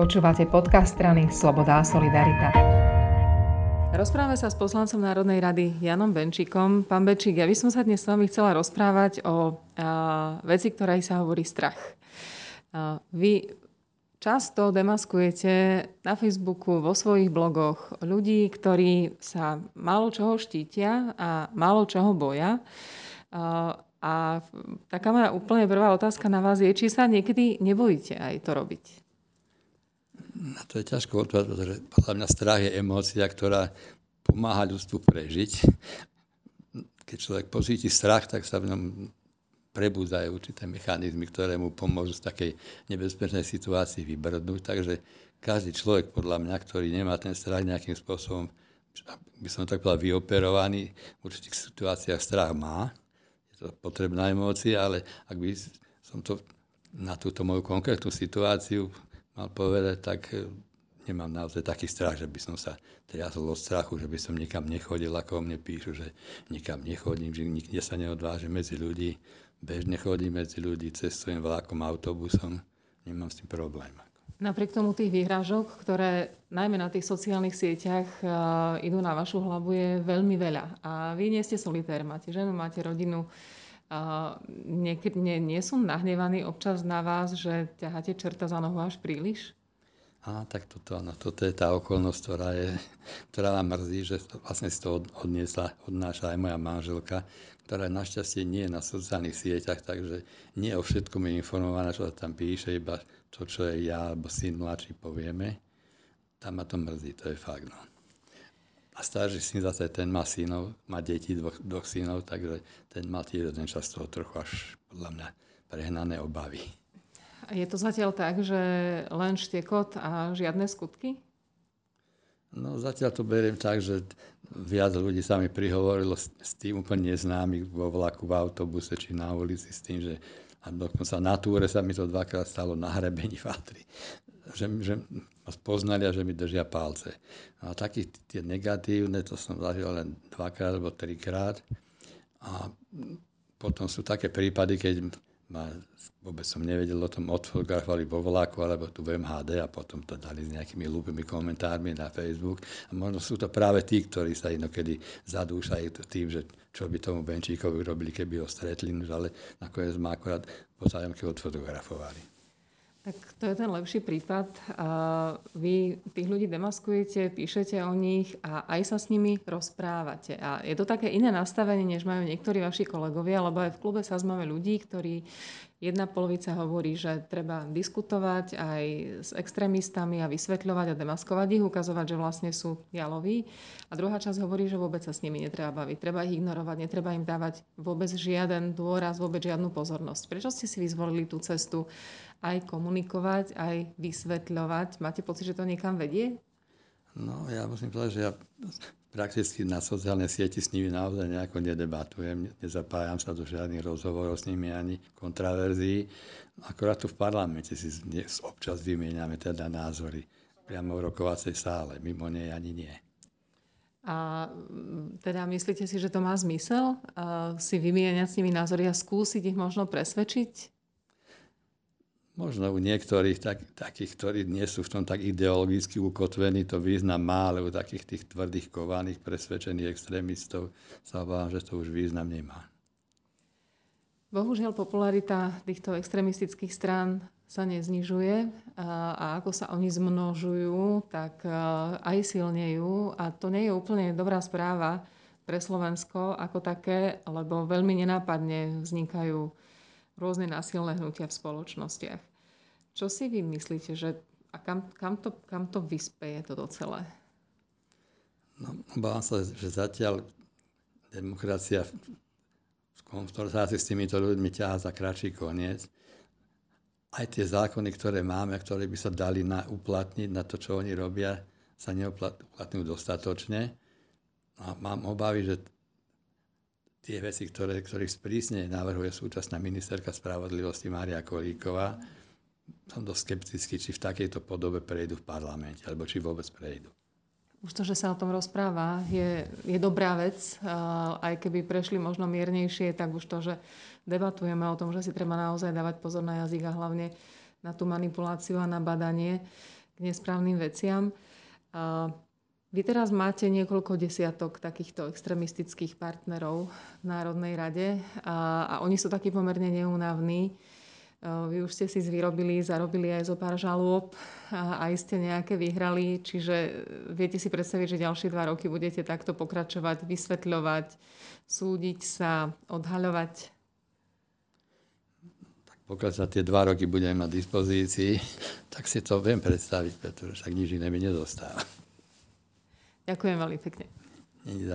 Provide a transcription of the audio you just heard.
Počúvate podcast strany Sloboda a Solidarita. Rozprávame sa s poslancom Národnej rady Janom Benčíkom. Pán Benčík, ja by som sa dnes s vami chcela rozprávať o a, veci, ktorej sa hovorí strach. A, vy často demaskujete na Facebooku, vo svojich blogoch ľudí, ktorí sa málo čoho štítia a málo čoho boja. A, a taká moja úplne prvá otázka na vás je, či sa niekedy nebojíte aj to robiť. Na to je ťažko odpovedať, pretože podľa mňa strach je emócia, ktorá pomáha ľudstvu prežiť. Keď človek pocíti strach, tak sa v ňom prebúdajú určité mechanizmy, ktoré mu pomôžu z takej nebezpečnej situácii vybrdnúť. Takže každý človek, podľa mňa, ktorý nemá ten strach nejakým spôsobom, by som tak povedal, vyoperovaný, v určitých situáciách strach má. Je to potrebná emócia, ale ak by som to na túto moju konkrétnu situáciu mal povedať, tak e, nemám naozaj taký strach, že by som sa triasol od strachu, že by som nikam nechodil, ako o mne píšu, že nikam nechodím, že nikde sa neodvážim medzi ľudí. Bežne chodím medzi ľudí, cestujem vlákom, autobusom, nemám s tým problém. Napriek tomu tých výhrážok, ktoré najmä na tých sociálnych sieťach uh, idú na vašu hlavu, je veľmi veľa. A vy nie ste solitér, máte ženu, máte rodinu. Niekedy nie, nie sú nahnevaní občas na vás, že ťaháte čerta za nohu až príliš? A tak toto, áno, toto je tá okolnosť, ktorá, je, ktorá vám mrzí, že vlastne si to odniesla, odnáša aj moja manželka, ktorá našťastie nie je na sociálnych sieťach, takže nie o všetkom je informovaná, čo sa tam píše, iba to, čo je ja alebo syn mladší povieme. Tam ma to mrzí, to je fakt. No. A starší syn zase, ten má synov, má deti, dvoch, dvoch synov, takže ten mal tiež jeden čas toho trochu až podľa mňa prehnané obavy. Je to zatiaľ tak, že len štekot a žiadne skutky? No zatiaľ to beriem tak, že viac ľudí sa mi prihovorilo s, s tým úplne neznámych vo vlaku, v autobuse či na ulici s tým, že a dokonca na túre sa mi to dvakrát stalo na hrebení v Atri že, že ma spoznali a že mi držia palce. A takých tie negatívne, to som zažil len dvakrát alebo trikrát. A potom sú také prípady, keď ma, vôbec som nevedel o tom, odfotografovali vo vlaku alebo tu v MHD a potom to dali s nejakými hlúpými komentármi na Facebook. A možno sú to práve tí, ktorí sa inokedy zadúšajú tým, že čo by tomu Benčíkovi robili, keby ho stretli, ale nakoniec ma akorát pozajomky odfotografovali. Tak to je ten lepší prípad. Vy tých ľudí demaskujete, píšete o nich a aj sa s nimi rozprávate. A je to také iné nastavenie, než majú niektorí vaši kolegovia, lebo aj v klube sa máme ľudí, ktorí jedna polovica hovorí, že treba diskutovať aj s extrémistami a vysvetľovať a demaskovať ich, ukazovať, že vlastne sú jaloví. A druhá časť hovorí, že vôbec sa s nimi netreba baviť, treba ich ignorovať, netreba im dávať vôbec žiaden dôraz, vôbec žiadnu pozornosť. Prečo ste si vyzvolili tú cestu aj komunikovať, aj vysvetľovať? Máte pocit, že to niekam vedie? No, ja musím povedať, že ja prakticky na sociálnej sieti s nimi naozaj nejako nedebatujem, nezapájam sa do žiadnych rozhovorov s nimi ani kontraverzií. Akorát tu v parlamente si občas vymieňame teda názory priamo v rokovacej sále, mimo nej ani nie. A teda myslíte si, že to má zmysel si vymieňať s nimi názory a skúsiť ich možno presvedčiť? Možno u niektorých tak, takých, ktorí nie sú v tom tak ideologicky ukotvení, to význam má, ale u takých tých tvrdých, kovaných, presvedčených extrémistov sa obávam, že to už význam nemá. Bohužiaľ, popularita týchto extrémistických strán sa neznižuje a ako sa oni zmnožujú, tak aj silnejú. A to nie je úplne dobrá správa pre Slovensko ako také, lebo veľmi nenápadne vznikajú rôzne násilné hnutia v spoločnostiach. Čo si vy myslíte, že a kam, kam, to, kam to vyspeje toto celé? No, obávam sa, že zatiaľ demokracia v konfrontácii s týmito ľuďmi ťaha za kratší koniec. Aj tie zákony, ktoré máme, ktoré by sa dali na, uplatniť na to, čo oni robia, sa neuplatňujú dostatočne. A mám obavy, že tie veci, ktoré, ktorých sprísne navrhuje súčasná ministerka spravodlivosti Mária Kolíková, som dosť skeptický, či v takejto podobe prejdú v parlamente, alebo či vôbec prejdú. Už to, že sa o tom rozpráva, je, je dobrá vec. Aj keby prešli možno miernejšie, tak už to, že debatujeme o tom, že si treba naozaj dávať pozor na jazyk a hlavne na tú manipuláciu a na badanie. nesprávnym veciam. Vy teraz máte niekoľko desiatok takýchto extremistických partnerov v Národnej rade a, a oni sú takí pomerne neúnavní. Vy už ste si zvyrobili, zarobili aj zo pár žalôb a aj ste nejaké vyhrali, čiže viete si predstaviť, že ďalšie dva roky budete takto pokračovať, vysvetľovať, súdiť sa, odhaľovať? Tak pokiaľ sa tie dva roky budeme mať dispozícii, tak si to viem predstaviť, pretože však nič iné mi nedostáva. Ďakujem veľmi pekne. Není.